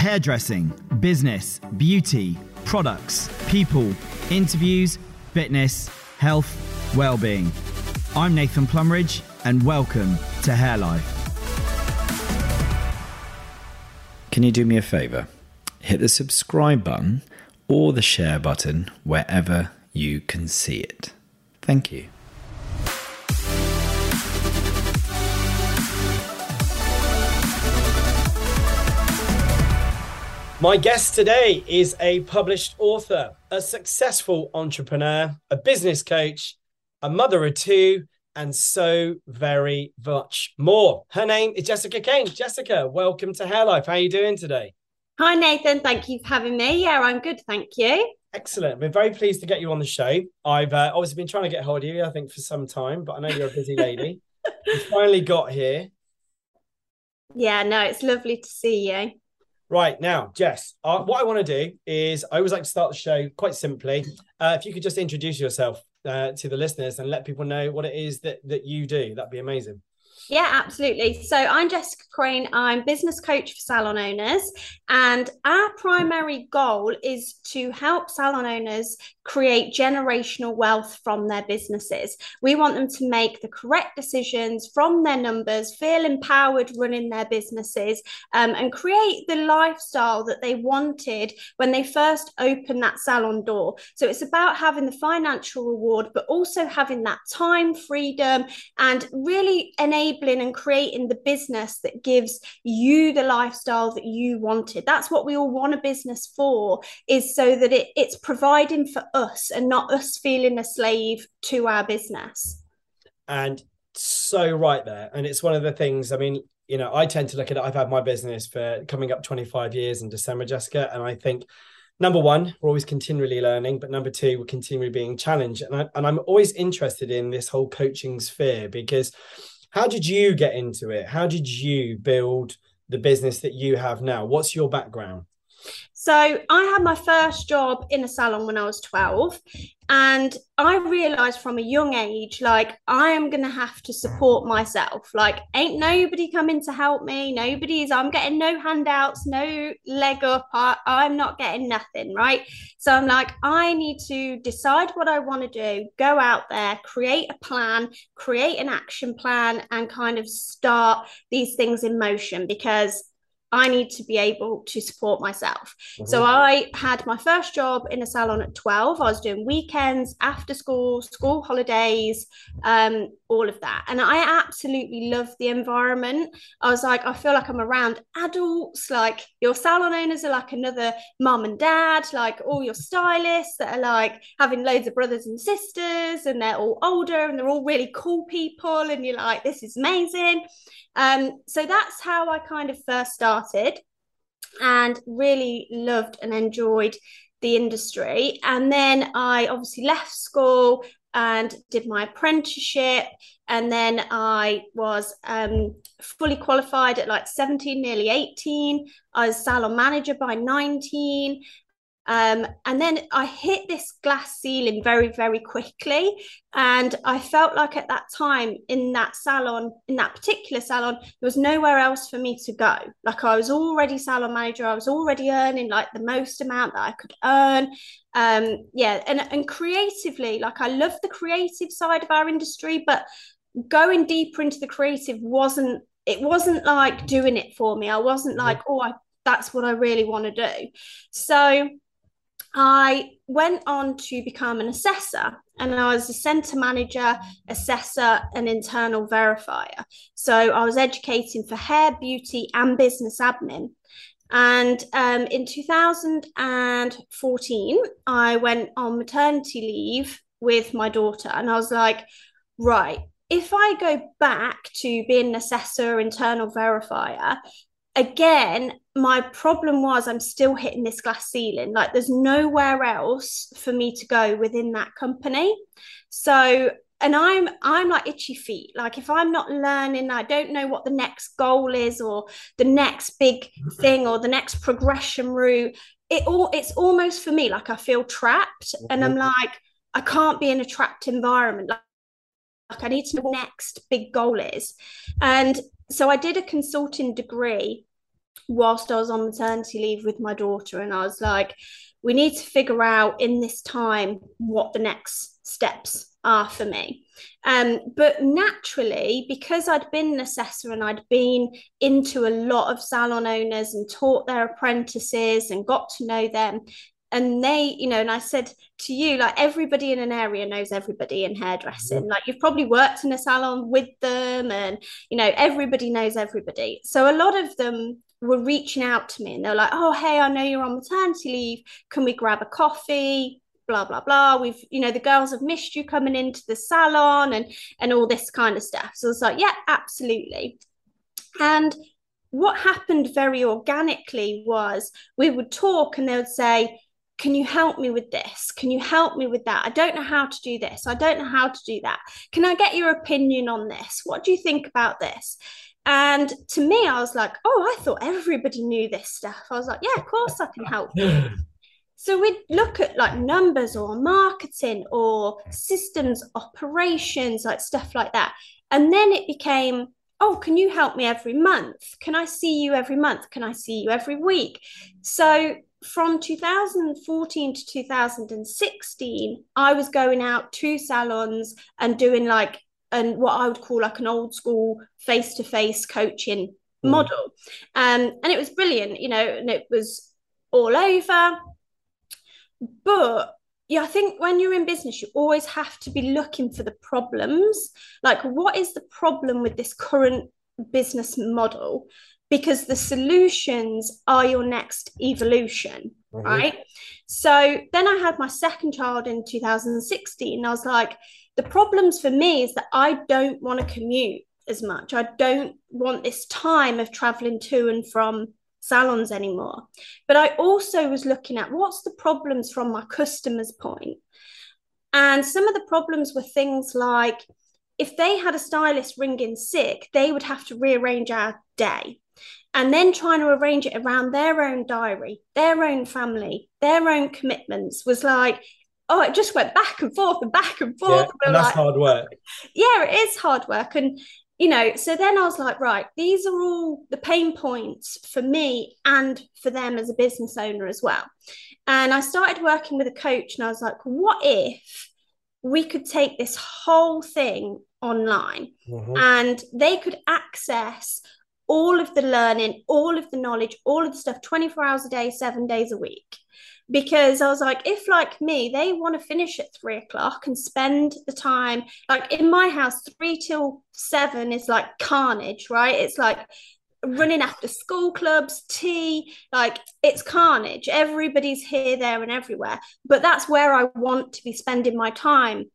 hairdressing, business, beauty, products, people, interviews, fitness, health, well-being. I'm Nathan Plumridge and welcome to Hair Life. Can you do me a favor? Hit the subscribe button or the share button wherever you can see it. Thank you. My guest today is a published author, a successful entrepreneur, a business coach, a mother of two, and so very much more. Her name is Jessica Crane. Jessica, welcome to Hair Life. How are you doing today? Hi, Nathan. Thank you for having me. Yeah, I'm good. Thank you. Excellent. We're very pleased to get you on the show. I've uh, obviously been trying to get hold of you, I think, for some time, but I know you're a busy lady. we finally got here. Yeah, no, it's lovely to see you. Right now, Jess, uh, what I want to do is I always like to start the show quite simply. Uh, if you could just introduce yourself uh, to the listeners and let people know what it is that that you do, that'd be amazing. Yeah, absolutely. So I'm Jessica Crane. I'm business coach for salon owners, and our primary goal is to help salon owners create generational wealth from their businesses. We want them to make the correct decisions from their numbers, feel empowered running their businesses, um, and create the lifestyle that they wanted when they first opened that salon door. So it's about having the financial reward, but also having that time freedom and really enabling and creating the business that gives you the lifestyle that you wanted. That's what we all want a business for, is so that it, it's providing for us and not us feeling a slave to our business. And so right there. And it's one of the things, I mean, you know, I tend to look at it. I've had my business for coming up 25 years in December, Jessica. And I think number one, we're always continually learning, but number two, we're continually being challenged. And, I, and I'm always interested in this whole coaching sphere because how did you get into it? How did you build the business that you have now? What's your background? So I had my first job in a salon when I was 12. And I realized from a young age, like, I am going to have to support myself. Like, ain't nobody coming to help me. Nobody's, I'm getting no handouts, no leg up. I, I'm not getting nothing. Right. So I'm like, I need to decide what I want to do, go out there, create a plan, create an action plan, and kind of start these things in motion because I need to be able to support myself. Mm-hmm. So I had my first job in a salon at 12. I was doing weekends, after school, school holidays, um, all of that. And I absolutely love the environment. I was like, I feel like I'm around adults, like your salon owners are like another mum and dad, like all your stylists that are like having loads of brothers and sisters, and they're all older and they're all really cool people. And you're like, this is amazing. Um, so that's how I kind of first started and really loved and enjoyed the industry. And then I obviously left school and did my apprenticeship. And then I was um, fully qualified at like 17, nearly 18. I was salon manager by 19. Um, and then I hit this glass ceiling very, very quickly. And I felt like at that time in that salon, in that particular salon, there was nowhere else for me to go. Like I was already salon manager, I was already earning like the most amount that I could earn. Um, yeah, and, and creatively, like I love the creative side of our industry, but going deeper into the creative wasn't it wasn't like doing it for me. I wasn't like, oh, I, that's what I really want to do. So I went on to become an assessor and I was a centre manager, assessor, and internal verifier. So I was educating for hair, beauty, and business admin. And um, in 2014, I went on maternity leave with my daughter, and I was like, right, if I go back to being an assessor, internal verifier, again, my problem was I'm still hitting this glass ceiling. Like there's nowhere else for me to go within that company. So and I'm I'm like itchy feet. Like if I'm not learning, I don't know what the next goal is or the next big mm-hmm. thing or the next progression route. It all it's almost for me like I feel trapped and I'm mm-hmm. like I can't be in a trapped environment. Like, like I need to know what the next big goal is. And so I did a consulting degree whilst I was on maternity leave with my daughter, and I was like, we need to figure out in this time what the next steps are for me. Um, but naturally, because I'd been an assessor and I'd been into a lot of salon owners and taught their apprentices and got to know them, and they, you know, and I said to you, like everybody in an area knows everybody in hairdressing. Like you've probably worked in a salon with them, and you know, everybody knows everybody. So a lot of them were reaching out to me and they're like, oh, hey, I know you're on maternity leave. Can we grab a coffee? Blah blah blah. We've, you know, the girls have missed you coming into the salon and and all this kind of stuff. So it's like, yeah, absolutely. And what happened very organically was we would talk and they would say, can you help me with this? Can you help me with that? I don't know how to do this. I don't know how to do that. Can I get your opinion on this? What do you think about this? And to me, I was like, oh, I thought everybody knew this stuff. I was like, yeah, of course I can help. so we'd look at like numbers or marketing or systems operations, like stuff like that. And then it became, oh, can you help me every month? Can I see you every month? Can I see you every week? So from 2014 to 2016, I was going out to salons and doing like and what I would call like an old school face to face coaching mm. model. Um, and it was brilliant, you know, and it was all over. But yeah, I think when you're in business, you always have to be looking for the problems. Like, what is the problem with this current business model? Because the solutions are your next evolution, mm-hmm. right? So then I had my second child in 2016. And I was like, the problems for me is that I don't want to commute as much. I don't want this time of traveling to and from salons anymore. But I also was looking at what's the problems from my customers' point. And some of the problems were things like if they had a stylist ringing sick, they would have to rearrange our day. And then trying to arrange it around their own diary, their own family, their own commitments was like oh, it just went back and forth and back and forth. Yeah, and that's like, hard work. Yeah, it is hard work. And, you know, so then I was like, right, these are all the pain points for me and for them as a business owner as well. And I started working with a coach and I was like, what if we could take this whole thing online mm-hmm. and they could access all of the learning, all of the knowledge, all of the stuff 24 hours a day, seven days a week because I was like, if like me, they want to finish at three o'clock and spend the time, like in my house, three till seven is like carnage, right? It's like running after school clubs, tea, like it's carnage. Everybody's here, there, and everywhere. But that's where I want to be spending my time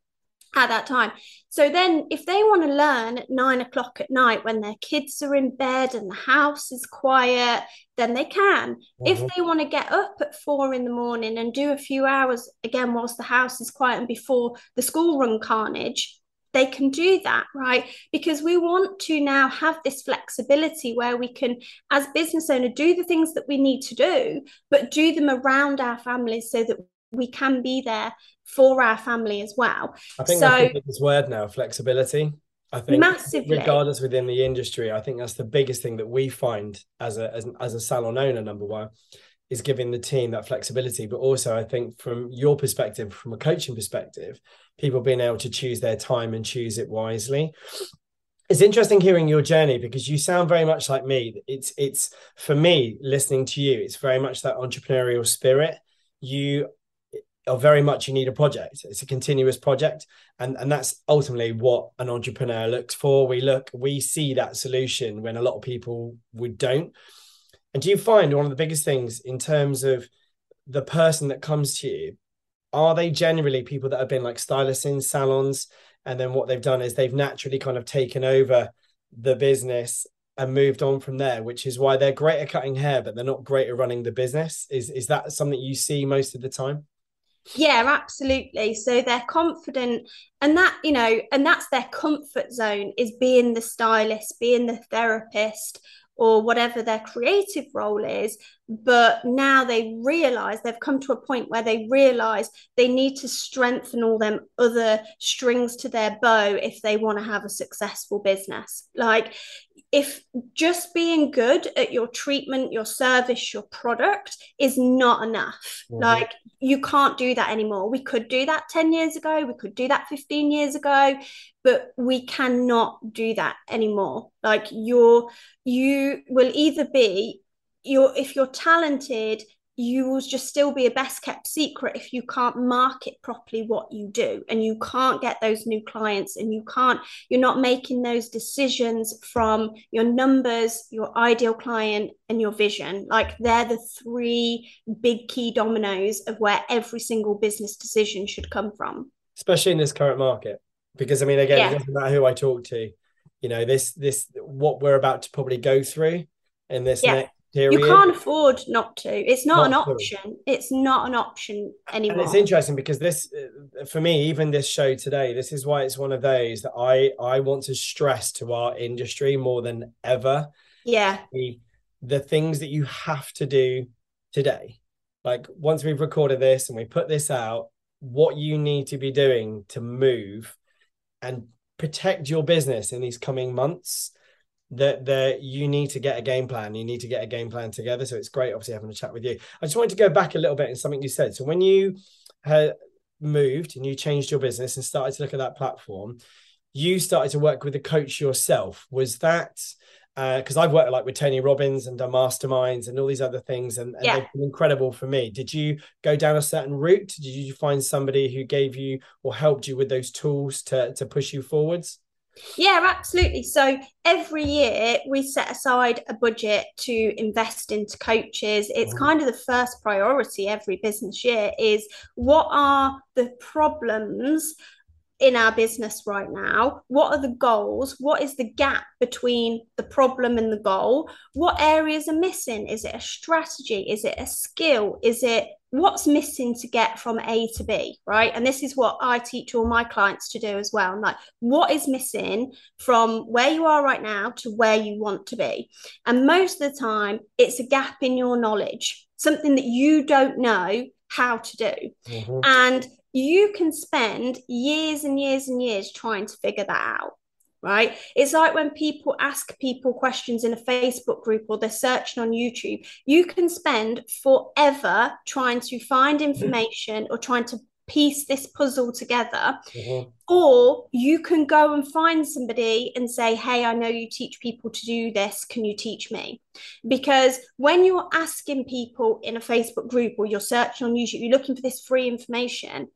at that time. So then, if they want to learn at nine o'clock at night when their kids are in bed and the house is quiet, then they can. Mm-hmm. If they want to get up at four in the morning and do a few hours again whilst the house is quiet and before the school run carnage, they can do that, right? Because we want to now have this flexibility where we can, as business owner, do the things that we need to do, but do them around our families so that we can be there for our family as well. I think so, that's the biggest word now, flexibility. I think massively, regardless within the industry, I think that's the biggest thing that we find as a as, as a salon owner. Number one is giving the team that flexibility, but also I think from your perspective, from a coaching perspective, people being able to choose their time and choose it wisely. It's interesting hearing your journey because you sound very much like me. It's it's for me listening to you. It's very much that entrepreneurial spirit. You are very much you need a project. It's a continuous project, and and that's ultimately what an entrepreneur looks for. We look, we see that solution when a lot of people would don't. And do you find one of the biggest things in terms of the person that comes to you? Are they generally people that have been like stylists in salons, and then what they've done is they've naturally kind of taken over the business and moved on from there, which is why they're great at cutting hair, but they're not great at running the business. Is is that something you see most of the time? Yeah, absolutely. So they're confident, and that, you know, and that's their comfort zone is being the stylist, being the therapist, or whatever their creative role is. But now they realize they've come to a point where they realize they need to strengthen all them other strings to their bow if they want to have a successful business. Like if just being good at your treatment, your service, your product is not enough. Mm-hmm. Like you can't do that anymore. We could do that 10 years ago, we could do that 15 years ago, but we cannot do that anymore. Like you're you will either be you're if you're talented you will just still be a best kept secret if you can't market properly what you do and you can't get those new clients and you can't you're not making those decisions from your numbers your ideal client and your vision like they're the three big key dominoes of where every single business decision should come from especially in this current market because i mean again yeah. it doesn't matter who i talk to you know this this what we're about to probably go through in this yeah. next Period. You can't afford not to. It's not, not an option. It's not an option anymore. And it's interesting because this, uh, for me, even this show today, this is why it's one of those that I I want to stress to our industry more than ever. Yeah. The, the things that you have to do today, like once we've recorded this and we put this out, what you need to be doing to move and protect your business in these coming months that that you need to get a game plan you need to get a game plan together so it's great obviously having a chat with you i just wanted to go back a little bit in something you said so when you had moved and you changed your business and started to look at that platform you started to work with a coach yourself was that because uh, I've worked like with Tony Robbins and done masterminds and all these other things, and, and yeah. they've been incredible for me. Did you go down a certain route? Did you find somebody who gave you or helped you with those tools to to push you forwards? Yeah, absolutely. So every year we set aside a budget to invest into coaches. It's mm. kind of the first priority every business year is what are the problems in our business right now? What are the goals? What is the gap between the problem and the goal? What areas are missing? Is it a strategy? Is it a skill? Is it what's missing to get from A to B, right? And this is what I teach all my clients to do as well. I'm like, what is missing from where you are right now to where you want to be? And most of the time, it's a gap in your knowledge, something that you don't know how to do. Mm-hmm. And you can spend years and years and years trying to figure that out right? It's like when people ask people questions in a Facebook group or they're searching on YouTube, you can spend forever trying to find information or trying to piece this puzzle together. Mm-hmm. Or you can go and find somebody and say, Hey, I know you teach people to do this. Can you teach me? Because when you're asking people in a Facebook group or you're searching on YouTube, you're looking for this free information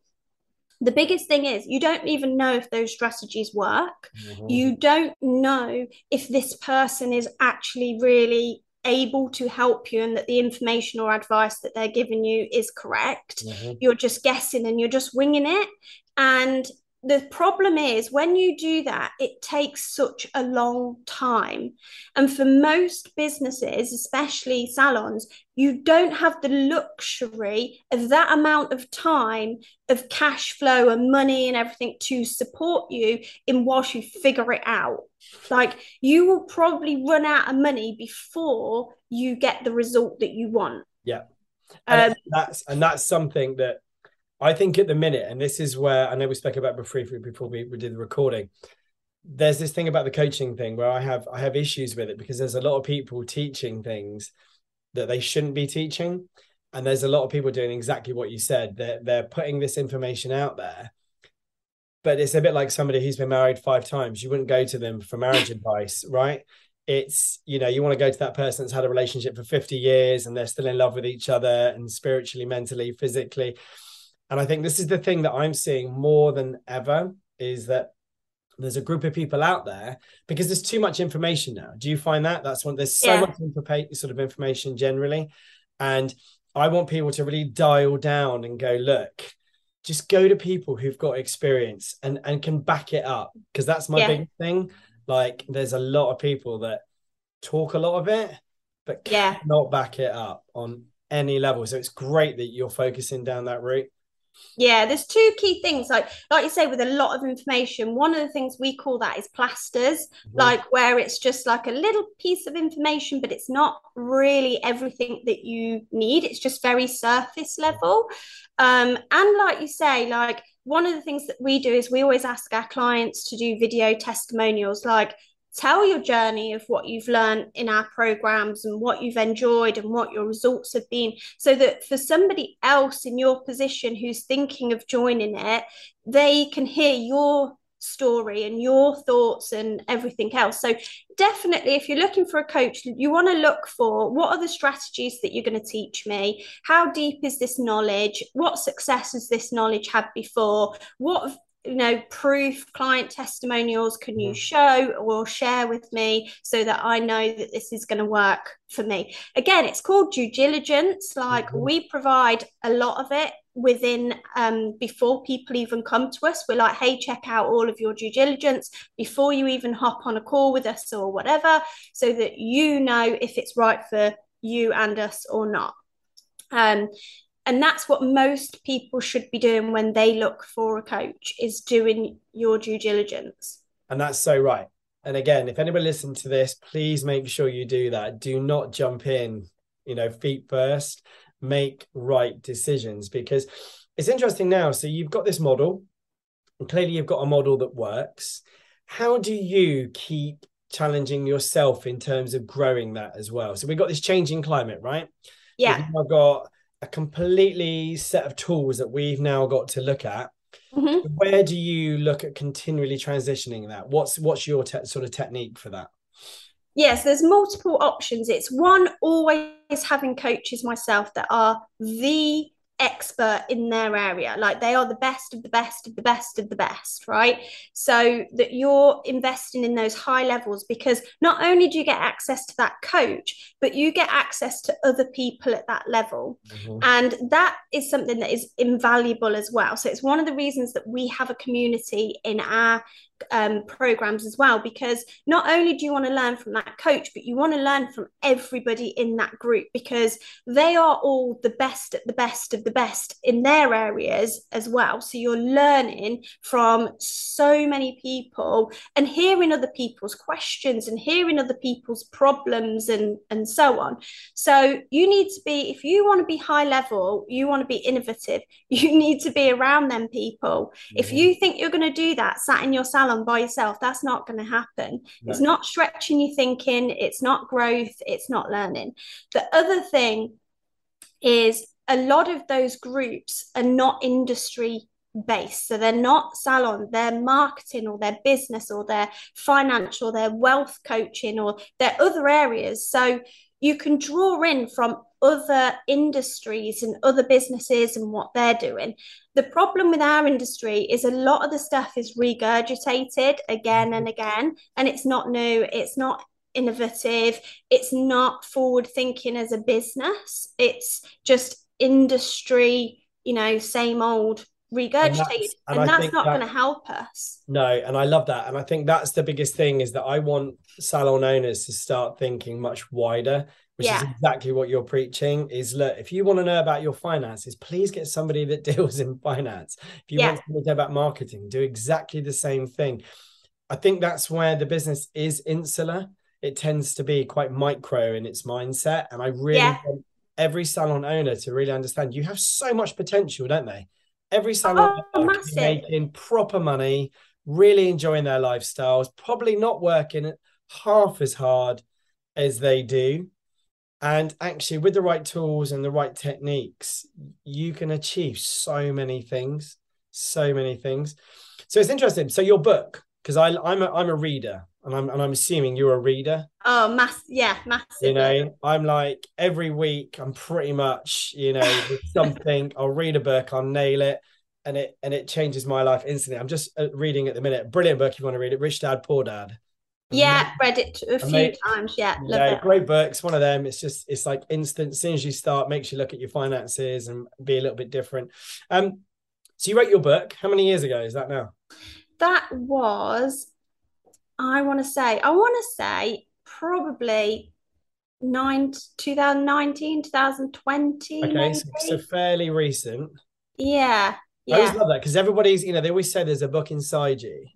the biggest thing is you don't even know if those strategies work. Mm-hmm. You don't know if this person is actually really able to help you and that the information or advice that they're giving you is correct. Mm-hmm. You're just guessing and you're just winging it. And the problem is when you do that, it takes such a long time. And for most businesses, especially salons, you don't have the luxury of that amount of time of cash flow and money and everything to support you in whilst you figure it out. Like you will probably run out of money before you get the result that you want. Yeah. And um, that's and that's something that I think at the minute, and this is where I know we spoke about briefly before we, we did the recording. There's this thing about the coaching thing where I have I have issues with it because there's a lot of people teaching things that they shouldn't be teaching, and there's a lot of people doing exactly what you said. They're they're putting this information out there, but it's a bit like somebody who's been married five times. You wouldn't go to them for marriage advice, right? It's you know you want to go to that person that's had a relationship for 50 years and they're still in love with each other and spiritually, mentally, physically and I think this is the thing that I'm seeing more than ever is that there's a group of people out there because there's too much information now. Do you find that? That's one. There's so yeah. much sort of information generally, and I want people to really dial down and go look. Just go to people who've got experience and and can back it up because that's my yeah. big thing. Like, there's a lot of people that talk a lot of it, but yeah. cannot back it up on any level. So it's great that you're focusing down that route. Yeah, there's two key things. Like, like you say, with a lot of information, one of the things we call that is plasters, mm-hmm. like where it's just like a little piece of information, but it's not really everything that you need. It's just very surface level. Um, and like you say, like one of the things that we do is we always ask our clients to do video testimonials, like tell your journey of what you've learned in our programs and what you've enjoyed and what your results have been so that for somebody else in your position who's thinking of joining it they can hear your story and your thoughts and everything else. So definitely if you're looking for a coach you want to look for what are the strategies that you're going to teach me? How deep is this knowledge? What success has this knowledge had before? What you know proof client testimonials can you mm-hmm. show or share with me so that i know that this is going to work for me again it's called due diligence like mm-hmm. we provide a lot of it within um, before people even come to us we're like hey check out all of your due diligence before you even hop on a call with us or whatever so that you know if it's right for you and us or not um, and that's what most people should be doing when they look for a coach is doing your due diligence. And that's so right. And again if anybody listen to this please make sure you do that. Do not jump in you know feet first. Make right decisions because it's interesting now. So you've got this model. And clearly you've got a model that works. How do you keep challenging yourself in terms of growing that as well? So we've got this changing climate right? Yeah. I've got a completely set of tools that we've now got to look at. Mm-hmm. Where do you look at continually transitioning that? What's what's your te- sort of technique for that? Yes, there's multiple options. It's one always having coaches myself that are the expert in their area. Like they are the best of the best of the best of the best right? So that you're investing in those high levels because not only do you get access to that coach but you get access to other people at that level. Mm-hmm. and that is something that is invaluable as well. So it's one of the reasons that we have a community in our um, programs as well because not only do you want to learn from that coach but you want to learn from everybody in that group because they are all the best at the best of the best in their areas as well. So you're learning from so many people and hearing other people's questions and hearing other people's problems and and so on. So you need to be if you want to be high level you want to be innovative you need to be around them people. Mm-hmm. if you think you're going to do that sat in your salon salon by yourself, that's not going to happen. No. It's not stretching your thinking, it's not growth, it's not learning. The other thing is a lot of those groups are not industry based. So they're not salon, they're marketing or their business or their financial, their wealth coaching or their other areas. So you can draw in from other industries and other businesses and what they're doing. The problem with our industry is a lot of the stuff is regurgitated again and again, and it's not new, it's not innovative, it's not forward thinking as a business, it's just industry, you know, same old regurgitated and that's, and and that's not that, going to help us no and i love that and i think that's the biggest thing is that i want salon owners to start thinking much wider which yeah. is exactly what you're preaching is look if you want to know about your finances please get somebody that deals in finance if you yeah. want to know about marketing do exactly the same thing i think that's where the business is insular it tends to be quite micro in its mindset and i really yeah. want every salon owner to really understand you have so much potential don't they every salon oh, oh making proper money really enjoying their lifestyles probably not working half as hard as they do and actually, with the right tools and the right techniques, you can achieve so many things, so many things. So it's interesting. So your book, because I I'm a, I'm a reader, and I'm and I'm assuming you're a reader. Oh, mass, yeah, massive. You know, I'm like every week, I'm pretty much, you know, something. I'll read a book, I'll nail it, and it and it changes my life instantly. I'm just uh, reading at the minute. Brilliant book if you want to read it. Rich Dad Poor Dad. Yeah, read it a few times. Yeah, yeah, it. great books. One of them. It's just it's like instant. As soon as you start, makes you look at your finances and be a little bit different. Um, so you wrote your book. How many years ago is that now? That was, I want to say, I want to say probably nine 2019 2020 okay so, so, fairly recent yeah yeah i always love that because everybody's you know they always say there's a book inside you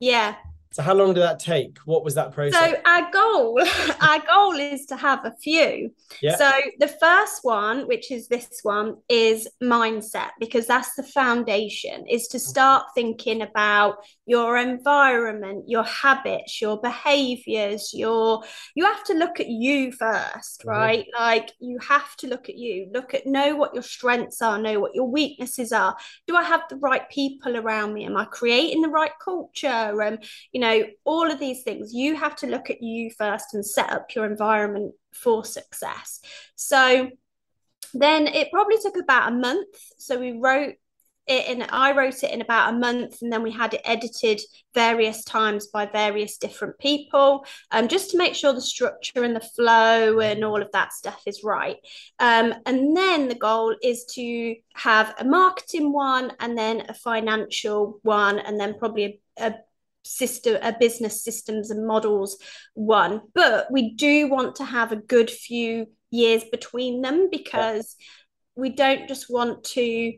yeah so how long did that take? What was that process? So our goal, our goal is to have a few. Yeah. So the first one, which is this one, is mindset because that's the foundation. Is to mm-hmm. start thinking about your environment, your habits, your behaviors, your you have to look at you 1st mm-hmm. right? Like you have to look at you, look at know what your strengths are, know what your weaknesses are. Do I have the right people around me? Am I creating the right culture? And um, you know, all of these things. You have to look at you first and set up your environment for success. So then it probably took about a month. So we wrote it in I wrote it in about a month and then we had it edited various times by various different people um, just to make sure the structure and the flow and all of that stuff is right. Um, and then the goal is to have a marketing one and then a financial one and then probably a, a system a business systems and models one. But we do want to have a good few years between them because we don't just want to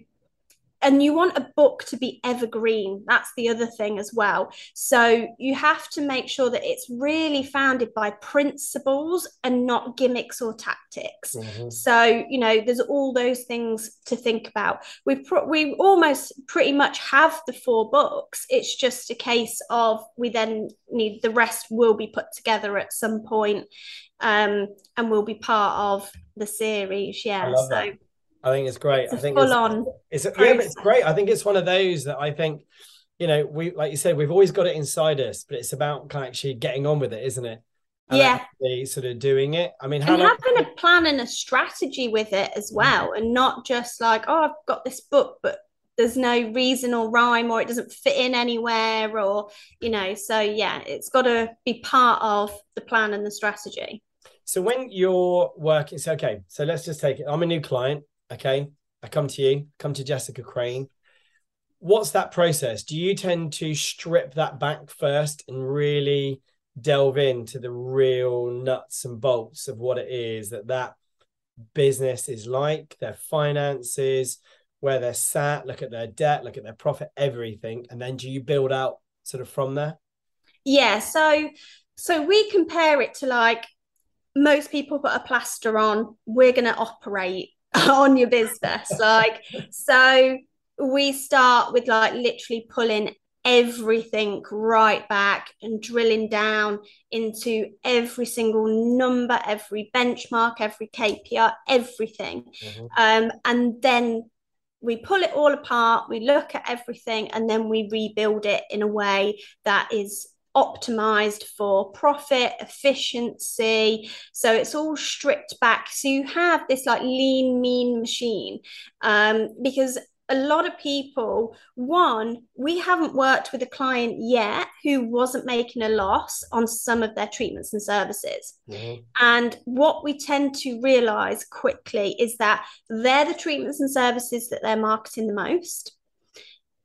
and you want a book to be evergreen that's the other thing as well. So you have to make sure that it's really founded by principles and not gimmicks or tactics. Mm-hmm. so you know there's all those things to think about. We pro- we almost pretty much have the four books. It's just a case of we then need the rest will be put together at some point um and will be part of the series. Yeah so that. I think it's great. It's I think full it's, on. It's yeah, it's great. I think it's one of those that I think, you know, we like you said, we've always got it inside us, but it's about kind of actually getting on with it, isn't it? And yeah, sort of doing it. I mean, how and long- having a plan and a strategy with it as mm. well, and not just like, oh, I've got this book, but there's no reason or rhyme, or it doesn't fit in anywhere, or you know. So yeah, it's got to be part of the plan and the strategy. So when you're working, so okay, so let's just take it. I'm a new client. Okay. I come to you, come to Jessica Crane. What's that process? Do you tend to strip that back first and really delve into the real nuts and bolts of what it is that that business is like, their finances, where they're sat, look at their debt, look at their profit, everything, and then do you build out sort of from there? Yeah, so so we compare it to like most people put a plaster on, we're going to operate on your business. like, so we start with like literally pulling everything right back and drilling down into every single number, every benchmark, every KPI, everything. Mm-hmm. Um, and then we pull it all apart, we look at everything, and then we rebuild it in a way that is optimized for profit, efficiency. So it's all stripped back. So you have this like lean, mean machine um, because a lot of people, one, we haven't worked with a client yet who wasn't making a loss on some of their treatments and services. Mm-hmm. And what we tend to realize quickly is that they're the treatments and services that they're marketing the most.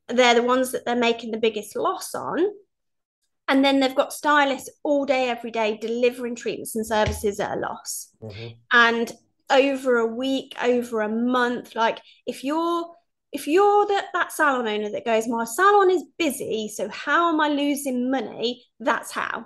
They're the ones that they're making the biggest loss on and then they've got stylists all day every day delivering treatments and services at a loss. Mm-hmm. and over a week over a month like if you're if you're that that salon owner that goes my salon is busy so how am i losing money? That's how.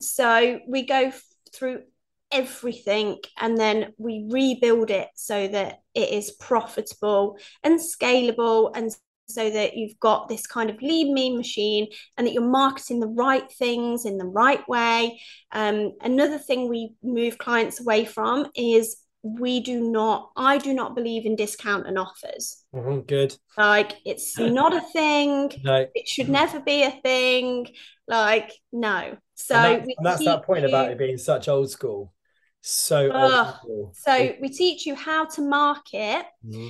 So we go f- through everything and then we rebuild it so that it is profitable and scalable and so that you've got this kind of lead mean machine and that you're marketing the right things in the right way. Um, another thing we move clients away from is we do not, I do not believe in discount and offers. Mm-hmm, good. Like it's not a thing. No. It should never be a thing. Like, no. So and, that, and that's that point you, about it being such old school. So, uh, so we teach you how to market mm-hmm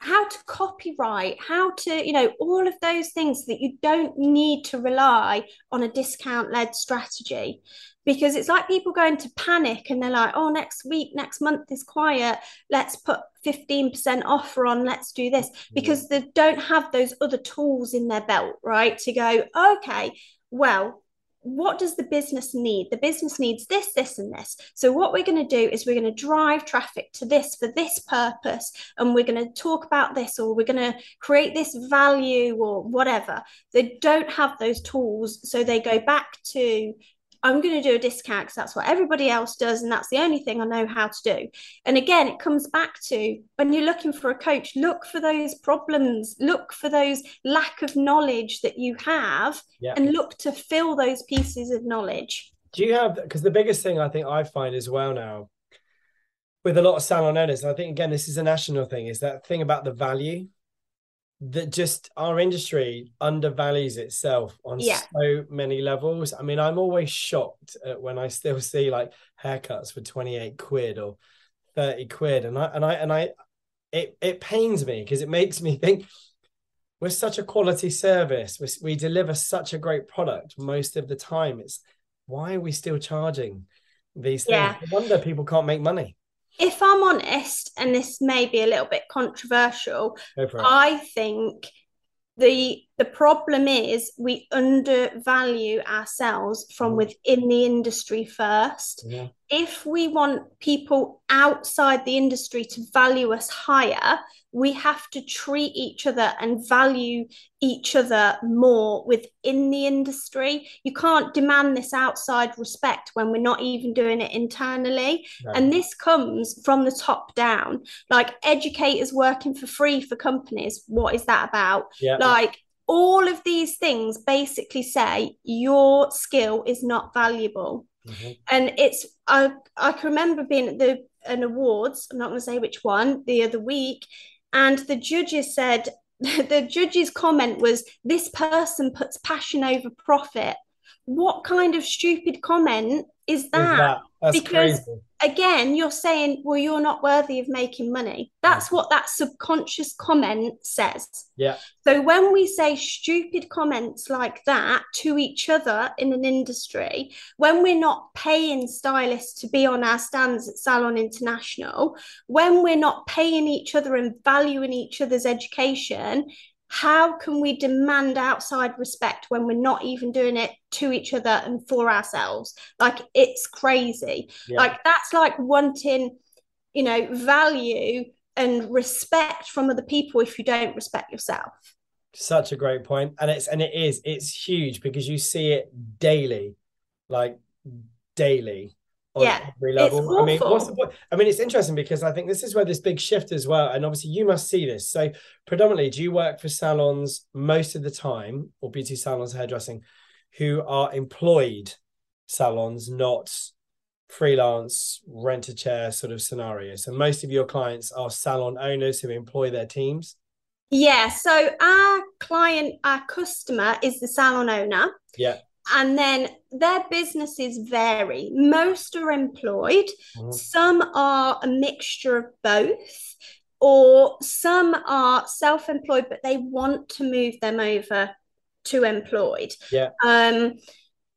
how to copywrite, how to, you know, all of those things that you don't need to rely on a discount led strategy. Because it's like people going to panic and they're like, oh, next week, next month is quiet. Let's put 15% offer on. Let's do this. Mm-hmm. Because they don't have those other tools in their belt, right? To go, okay, well, what does the business need? The business needs this, this, and this. So, what we're going to do is we're going to drive traffic to this for this purpose, and we're going to talk about this, or we're going to create this value, or whatever. They don't have those tools. So, they go back to I'm going to do a discount because that's what everybody else does. And that's the only thing I know how to do. And again, it comes back to when you're looking for a coach, look for those problems, look for those lack of knowledge that you have, Yeah. and look to fill those pieces of knowledge. Do you have because the biggest thing I think I find as well now with a lot of salon owners, and I think again this is a national thing, is that thing about the value that just our industry undervalues itself on Yeah. so many levels. I mean, I'm always shocked at when I still see like haircuts for 28 quid or 30 quid. And I and I and I it it pains me because it makes me think we're such a quality service. We, we deliver such a great product most of the time. It's why are we still charging these things? Yeah. No wonder people can't make money. If I'm honest, and this may be a little bit controversial, Go for it. I think the the problem is we undervalue ourselves from Mhm. within the industry first. Yeah. If we want people outside the industry to value us higher, we have to treat each other and value each other more within the industry. You can't demand this outside respect when we're not even doing it internally. No. And this comes from the top down. Like educators working for free for companies. What is that about? yeah. Like all of these things basically say your skill is not valuable. Mhm. And it's I I can remember being at the an awards, I'm not going to say which one, the other week, and the judges said the judge's comment was this person puts passion over profit. What kind of stupid comment is that? Because- crazy. again, you're saying, well, you're not worthy of making money. That's what that subconscious comment says. Yeah. So when we say stupid comments like that to each other in an industry, when we're not paying stylists to be on our stands at Salon International, when we're not paying each other and valuing each other's education, how can we demand outside respect when we're not even doing it to each other and for ourselves? Like it's crazy. Yeah. Like that's like wanting, you know, value and respect from other people if you don't respect yourself. Such a great. And it's and it is, it's huge because you see it daily, like daily Yeah, every it's level. I mean, what's the point? I mean, it's interesting because I think this is where this big shift as well. And obviously you must see this. So predominantly, do you work for salons most of the time or beauty salons, hairdressing, who are employed salons, not freelance rent a chair sort of scenario? So most of your clients are salon owners who employ their teams. Yeah. So our client, our customer is the salon owner. Yeah. And then their businesses vary. Most are employed, Mhm. some are a mixture of both, or some are self employed, but they want to move them over to employed. Yeah. Um,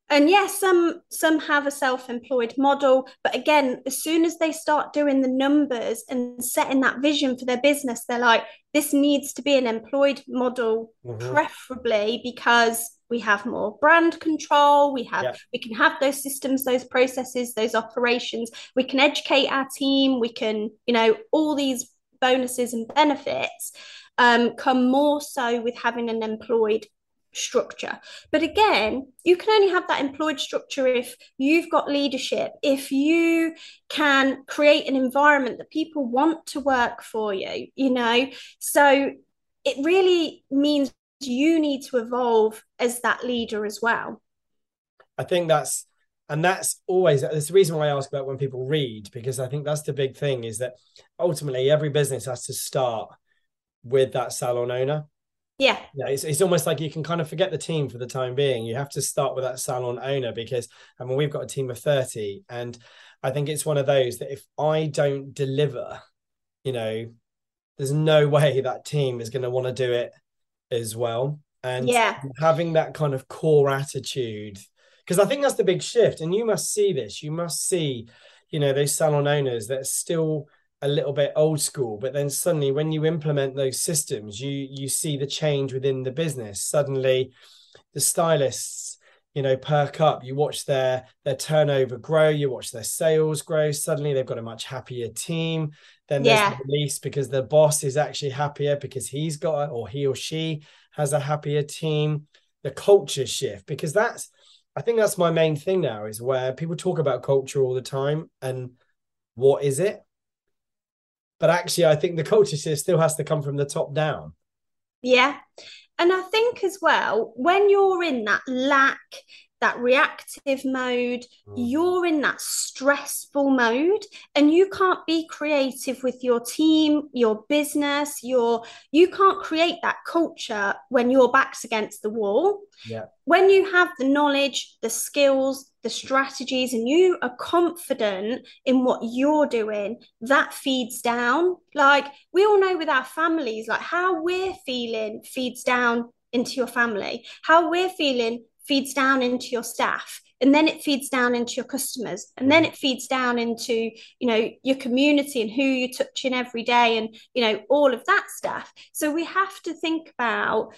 and yes, some some have a self-employed model, but again, as soon as they start doing the numbers and setting that vision for their business, they're like, this needs to be an employed model Mhm. preferably because we have more brand control we have we can have those systems those processes those operations. We can educate our team. We can you know all these bonuses and benefits um, come more so with having an employed structure. But again you can only have that employed structure if you've got leadership if you can create an environment that people want to work for you you know? So it really means you need to evolve as that leader as well. I think that's and that's always that's the reason why I ask about when people read because I think that's the big thing is that ultimately every business has to start with that salon owner. Yeah, Yeah, it's, it's almost like you can kind of forget the team for the time being. You have to start with that salon owner because I mean we've got a team of 30 and I think it's one of those that if I don't deliver, you know, there's no way that team is going to want to do it as well. And Yeah. having that kind of core attitude, because I think that's the big shift. And you must see this. You must see, you know, those salon owners that are still a little bit old school, but then suddenly when you implement those systems, you you see the change within the business. Suddenly, the stylists, you know, perk up. You watch their their turnover grow. You watch their sales grow. Suddenly, they've got a much happier team. Then there's Yeah. the release because the boss is actually happier because he's got or he or she has a happier team. The culture shift because that's I think that's my main thing now is where people talk about culture all the time and what is it? But actually, I think the culture shift still has to come from the top down. Yeah. And I think as well, when you're in that lack, that reactive mode, mm. you're in that stressful mode and you can't be creative with your team, your business, your you can't create that culture when your back's against the wall. Yeah. When you have the knowledge, the skills, the strategies and you are confident in what you're doing, that feeds down. Like we all know with our families, like how we're feeling feeds down into your family. How we're feeling feeds down into your staff and then it feeds down into your customers and then it feeds down into you know your community and who you're touching every day and you know all of that stuff so we have to think about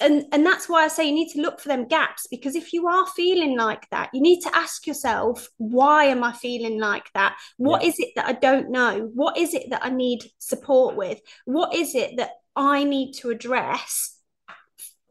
and and that's why I say you need to look for them gaps because if you are feeling like that, you need to ask yourself, why am I feeling like that? What yeah. is it that I don't know? What is it that I need support with? What is it that I need to address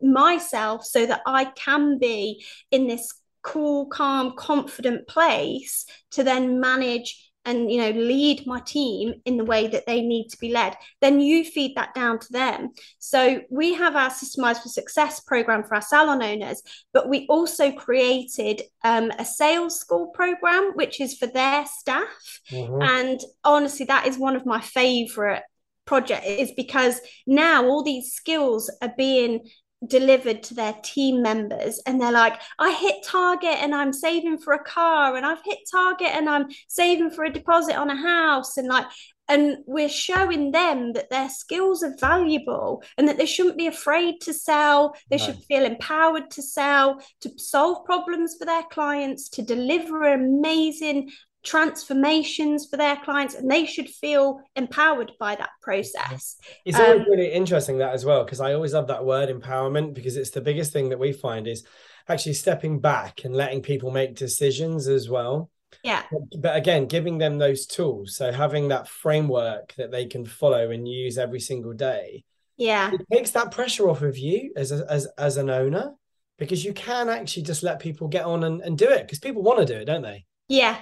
myself so that I can be in this cool, calm, confident place to then manage and you know lead my team in the way that they need to be led. Then you feed that down to them. So we have our systemized for success program for our salon owners but we also created um, a sales school program which is for their staff. Mm-hmm. and honestly that is one of my favorite project is because now all these skills are being delivered to their team members and they're like i hit target and i'm saving for a car and i've hit target and i'm saving for a deposit on a house and like and we're showing them that their skills are valuable and that they shouldn't be afraid to sell they should feel empowered to sell to solve problems for their clients to deliver amazing transformations for their clients and they should feel empowered by that process. It's always um, really interesting that as well because i always love that word empowerment because it's the biggest thing that we find is actually stepping back and letting people make decisions as well. Yeah. But, but again giving them those tools so having that framework that they can follow and use every single day. Yeah. It takes that pressure off of you as a, as as an owner because you can actually just let people get on and, and do it because people want to do it don't they? Yeah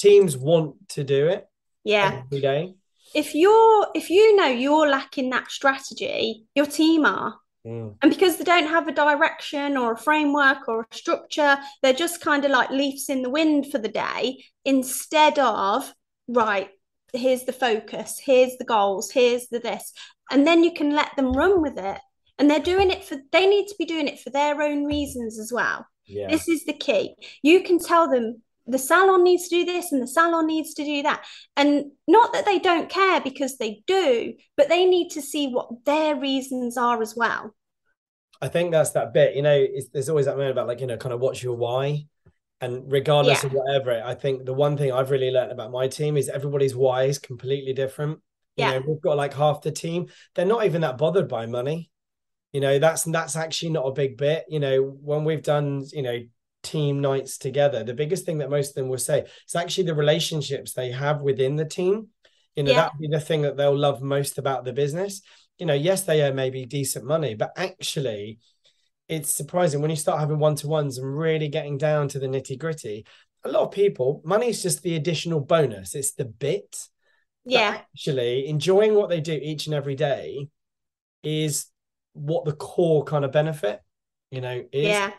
teams want to do it yeah. every day. If you're if you know you're lacking that strategy your team are. Mm. and because they don't have a direction or a framework or a structure they're just kind of like leaves in the wind for the day instead of right here's the focus here's the goals here's the this. And then you can let them run with it. And they're doing it for they need to be doing it for their own reasons as well. Yeah. this is the key. You can tell them the salon needs to do this and the salon needs to do that. And not that they don't care because they do, but they need to see what their reasons are as well. I think that's that bit, you know, there's always that moment about like, you know, kind of what's your why. And regardless yeah. of whatever, I think the one thing I've really learned about my team is everybody's why is completely different. You yeah. know, we've got like half the team, they're not even that bothered by money. You know, that's that's actually not a big bit. You know, when we've done, you know, team nights together, the biggest thing that most of them will say is actually the relationships they have within the team. You know, yeah. that would be the thing that they'll love most about the business. You know, yes, they earn maybe decent money, but actually, it's surprising when you start having one to ones and really getting down to the nitty gritty. A lot of people, money is just the additional bonus, it's the bit. Yeah. Actually, enjoying what they do each and every day is what the core kind of benefit, you know, is. Yeah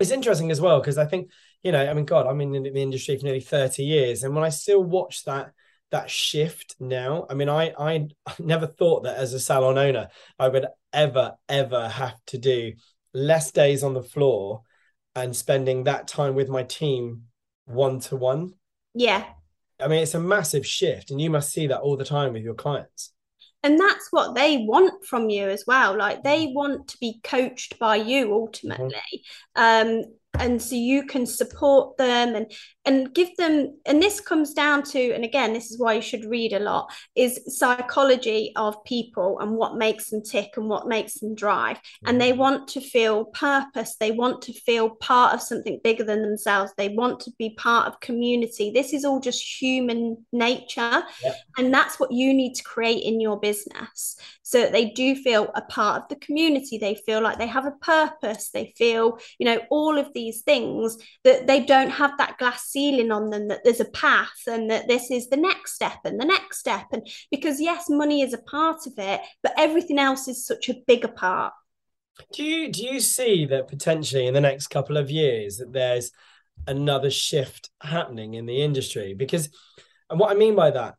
it's interesting as well because I think you know, I mean, God, I'm in the industry for nearly 30 years, and when I still watch that that shift now, I mean, I I never thought that as a salon owner I would ever ever have to do less days on the floor and spending that time with my team one to one. Yeah. I mean, it's a massive shift, and you must see that all the time with your clients and that's what they want from you as well like they mm. want to be coached by you ultimately mm-hmm. um and so you can support them and and give them and this comes down to and again this is why you should read a lot is psychology of people and what makes them tick and what makes them drive. And they mm-hmm. want to feel purpose. They want to feel part of something bigger than themselves. They want to be part of community. This is all just human nature. Yeah. and that's what you need to create in your business so that they do feel a part of the community. They feel like they have a purpose. They feel you know all of these things that they don't have that glass ceiling on them that there's a path and that this is the next step and the next step. And because yes money is a part of it but everything else is such a bigger part. Do you do you see that potentially in the next couple of years that there's another shift happening in the industry? Because and what i mean by that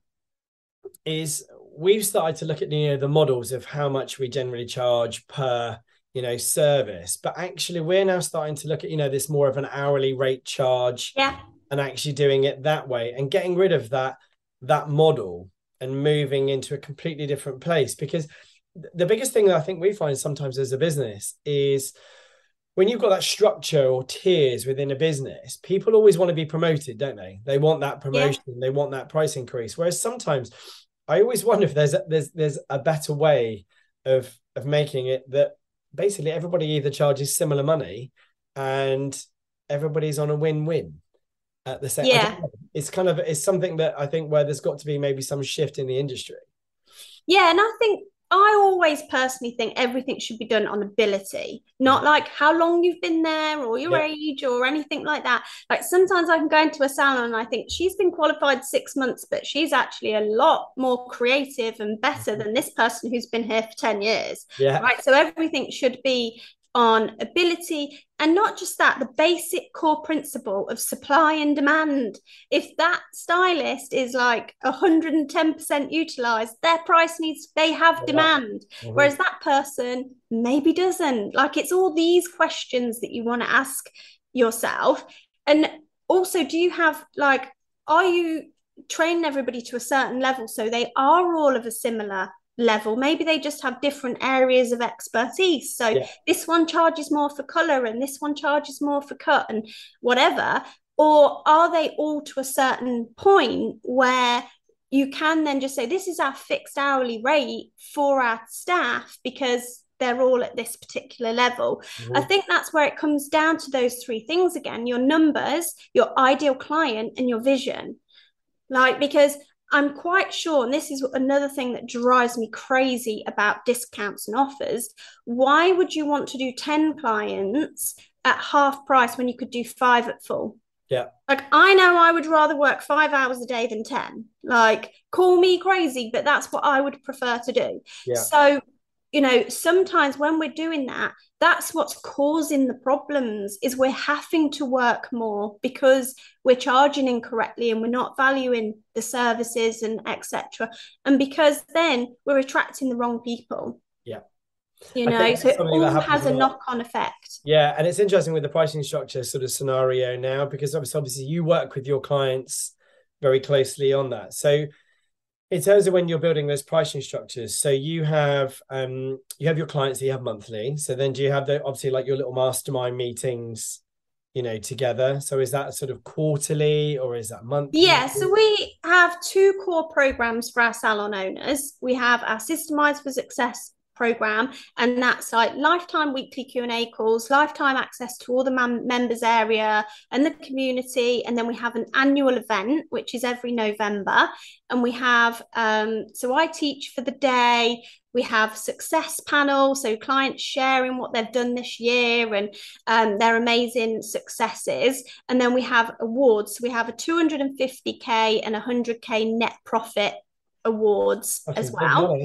is we've started to look at you know the models of how much we generally charge per you know service. But actually we're now starting to look at you know this more of an hourly rate charge yeah and actually doing it that way and getting rid of that that model and moving into a completely different place. Because the biggest thing that i think we find sometimes as a business is when you've got that structure or tiers within a business people always want to be promoted don't they? They want that promotion yeah. they want that price increase. Whereas sometimes i always wonder if there's a, there's there's a better way of of making it that basically everybody either charges similar money and everybody's on a win-win at the same yeah it's kind of it's something that i think where there's got to be maybe some shift in the industry yeah and i think I always personally think everything should be done on ability, not like how long you've been there or your yeah. age or anything like that. Like sometimes I can go into a salon and I think she's been qualified six months, but she's actually a lot more creative and better mm-hmm. than this person who's been here for 10 years. Yeah. Right. So everything should be on ability and not just that the basic core principle of supply and demand. If that stylist is like 110% utilized their price needs they have demand. Mm-hmm. whereas that person maybe doesn't. Like it's all these questions that you want to ask yourself. And also do you have like are you training everybody to a certain level so they are all of a similar level maybe they just have different areas of expertise so yeah. this one charges more for color and this one charges more for cut and whatever or are they all to a certain point where you can then just say this is our fixed hourly rate for our staff because they're all at this particular level. Mm-hmm. I think that's where it comes down to those three things again your numbers, your ideal client, and your vision. Like, because I'm quite sure, and this is another thing that drives me crazy about discounts and offers. Why would you want to do 10 clients at half price when you could do five at full? Yeah. Like, I know I would rather work five hours a day than 10. Like, call me crazy, but that's what I would prefer to do. Yeah. So, you know sometimes when we're doing that that's what's causing the problems is we're having to work more because we're charging incorrectly and we're not valuing the services and etc and because then we're attracting the wrong people. Yeah. You know so it all has a knock-on effect. Yeah and it's interesting with the pricing structure sort of scenario now because obviously, obviously you work with your clients very closely on that. So in terms of when you're building those pricing structures so you have um you have your clients that you have monthly. So then do you have the obviously like your little mastermind meetings you know together? So is that sort of quarterly or is that monthly? Yeah so we have two core programs for our salon owners. We have our systemize for success program. And that's like lifetime weekly q&a calls lifetime access to all the man- members area and the community. And then we have an annual event which is every november. And we have um, so i teach for the day. We have success panel so clients sharing what they've done this year and um, their amazing successes. And then we have awards. So we have a 250k and 100k net profit awards as well.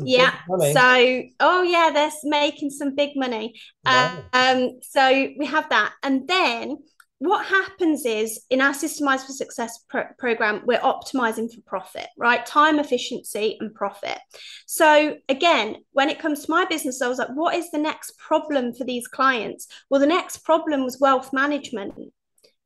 Yeah. So, oh yeah, they're making some big money. Wow. Um, so we have that, and then what happens is in our systemized for success pro- program we're optimizing for profit right time efficiency and profit so again when it comes to my business i was like what is the next problem for these clients well the next problem was wealth management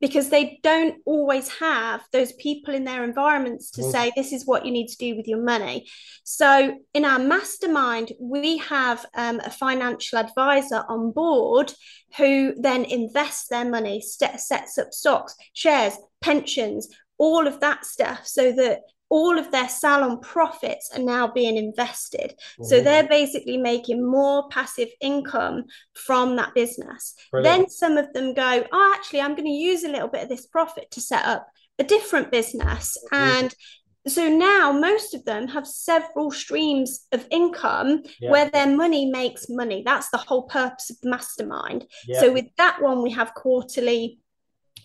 because they don't always have those people in their environments to mm. say this is what you need to do with your money so in our mastermind we have um, a financial advisor on board who then invests their money st- sets up stocks shares pensions, all of that stuff, so that all of their salon profits are now being invested. Mm-hmm. So they're basically making more passive income from that business. Brilliant. Then some of them go, oh, actually, I'm going to use a little bit of this profit to set up a different business. Mm-hmm. And so now most of them have several streams of income yeah. where their money makes money. That's the whole purpose of the mastermind. Yeah. So with that one, we have quarterly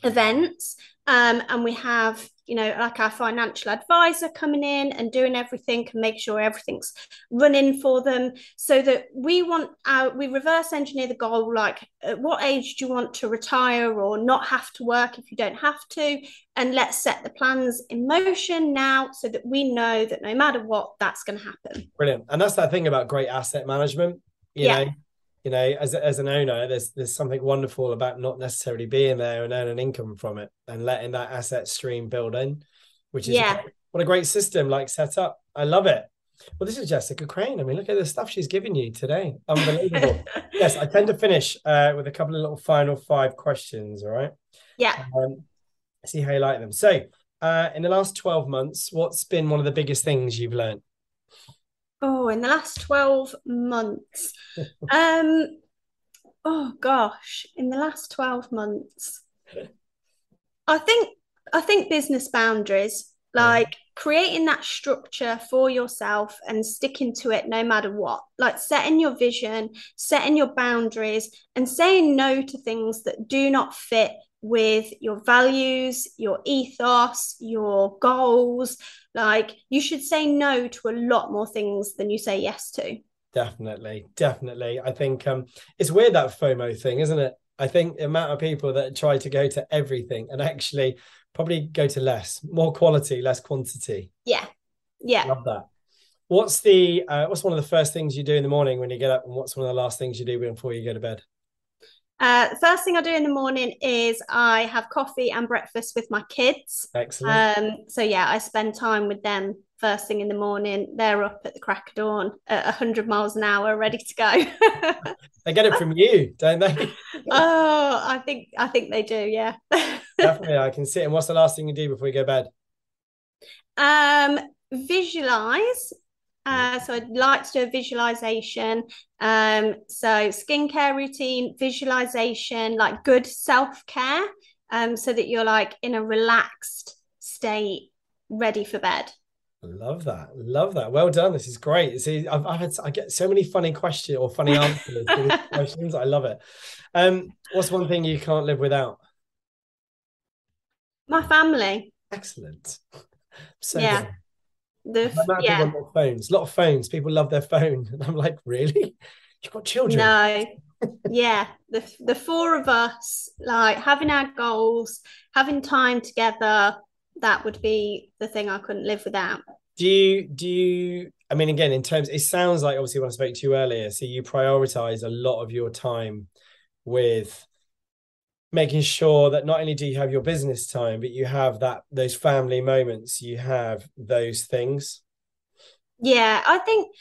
events um, and we have you know like our financial advisor coming in and doing everything and make sure everything's running for them so that we want our we reverse engineer the goal like at what age do you want to retire or not have to work if you don't have to? And let's set the plans in motion now so that we know that no matter what that's going to happen. Brilliant. And that's that thing about great asset management you yeah. know you know, as as an owner, there's there's something wonderful about not necessarily being there and earning income from it and letting that asset stream build in, which is yeah. what a great system like set up. I love it. Well, this is Jessica Crane. I mean, look at the stuff she's giving you today. Unbelievable. yes, I tend to finish uh, with a couple of little final five questions. All right. Yeah. Um, see how you like them. So, uh, in the last 12 months, what's been one of the biggest things you've learned? Oh, in the last 12 months. um oh gosh, in the last 12 months. I think I think business boundaries, like creating that structure for yourself and sticking to it no matter what. Like setting your vision, setting your boundaries and saying no to things that do not fit with your values, your ethos, your goals. Like you should say no to a lot more things than you say yes to. Definitely, definitely. I think um it's weird that FOMO thing, isn't it? I think the amount of people that try to go to everything and actually probably go to less, more quality, less quantity. Yeah. Yeah. Love that. What's the uh, what's one of the first things you do in the morning when you get up and what's one of the last things you do before you go to bed? Uh, first thing I do in the morning is I have coffee and breakfast with my kids. Excellent. Um, so yeah, I spend time with them first thing in the morning. They're up at the crack of dawn at 100 miles an hour, ready to go. they get it from you, don't they? oh, I think I think they do. Yeah. Definitely, I can see it. And what's the last thing you do before you go to bed? Um, visualize uh, so I'd like to do a visualization. Um, so skincare routine, visualization, like good self care, um, so that you're like in a relaxed state, ready for bed. Love that. Love that. Well done. This is great. See, I've, I've had I get so many funny questions or funny answers questions. I love it. Um, what's one thing you can't live without? My family. Excellent. So yeah. Good the yeah. phones. A lot of phones. People love their phone, and I'm like, really? You've got children? No. yeah, the the four of us, like having our goals, having time together. That would be the thing I couldn't live without. Do you do you? I mean, again, in terms, it sounds like obviously when I spoke to you earlier, so you prioritize a lot of your time with making sure that not only do you have your business time but you have that those family moments you have those things. Yeah i think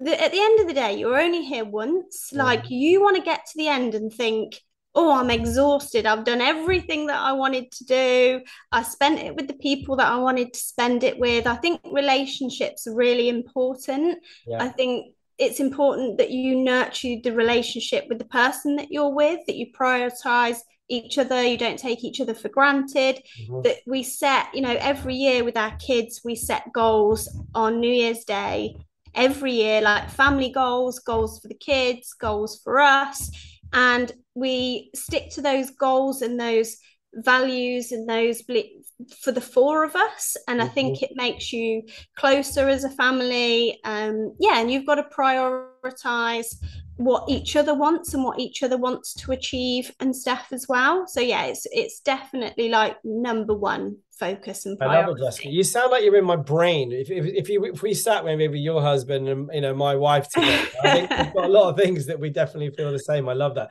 that at the end of the day you're only here once. Mm. like you want to get to the end and think oh i'm exhausted. I've done everything that i wanted to do. I spent it with the people that i wanted to spend it with. I think relationships are really important. Yeah. i think it's important that you nurture the relationship with the person that you're with that you prioritize each other you don't take each other for granted mm-hmm. that we set you know every year with our kids we set goals on new year's day every year like family goals goals for the kids goals for us and we stick to those goals and those values and those for the four of us and mm-hmm. i think mm-hmm. it makes you closer as a family um yeah and you've got to prioritize what each other wants and what each other wants to achieve and stuff as well. So yeah, it's it's definitely like number one focus and priority. I love it, Jessica. You sound like you're in my brain. If if, if you if we sat with maybe your husband and you know my wife together, I think we've got a lot of things that we definitely feel the same. I love that.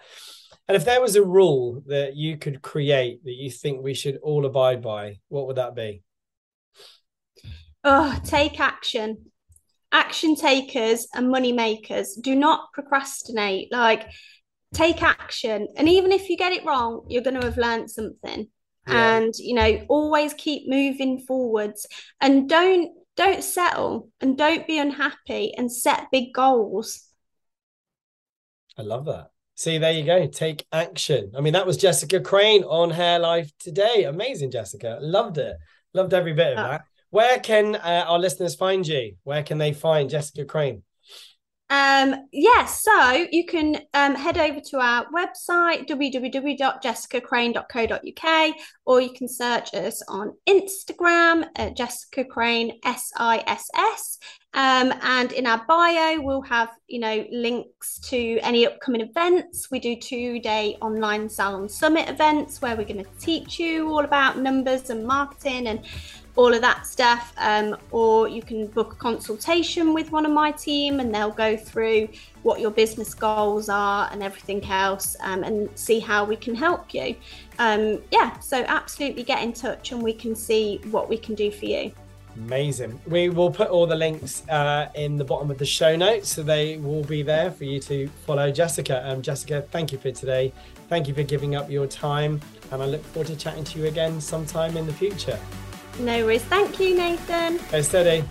And if there was a rule that you could create that you think we should all abide by, what would that be? Oh, take action action takers and money makers. Do not procrastinate. Like take action. And even if you get it wrong you're going to have learned something. Yeah. and you know always keep moving forwards. And don't don't settle and don't be unhappy and set big goals. I love that. See there you go. Take action. I mean that was jessica crane on hair life today. Amazing jessica. Loved it. Loved every bit of oh. that where can uh, our listeners find you where can they find jessica crane um, yes, so you can um, head over to our website, www.jessicacrane.co.uk, or you can search us on Instagram at Jessica Crane SISS. Um, and in our bio, we'll have, you know, links to any upcoming events. We do two-day online salon summit events where we're going to teach you all about numbers and marketing and all of that stuff. Um, or you can book a consultation with one of my team and they'll go through what your business goals are and everything else um, and see how we can help you. Um, yeah, so absolutely get in touch and we can see what we can do for you. Amazing. We will put all the links uh, in the bottom of the show notes, so they will be there for you to follow Jessica. Um, Jessica, thank you for today. Thank you for giving up your time, and I look forward to chatting to you again sometime in the future. No worries. Thank you, Nathan. Stay steady.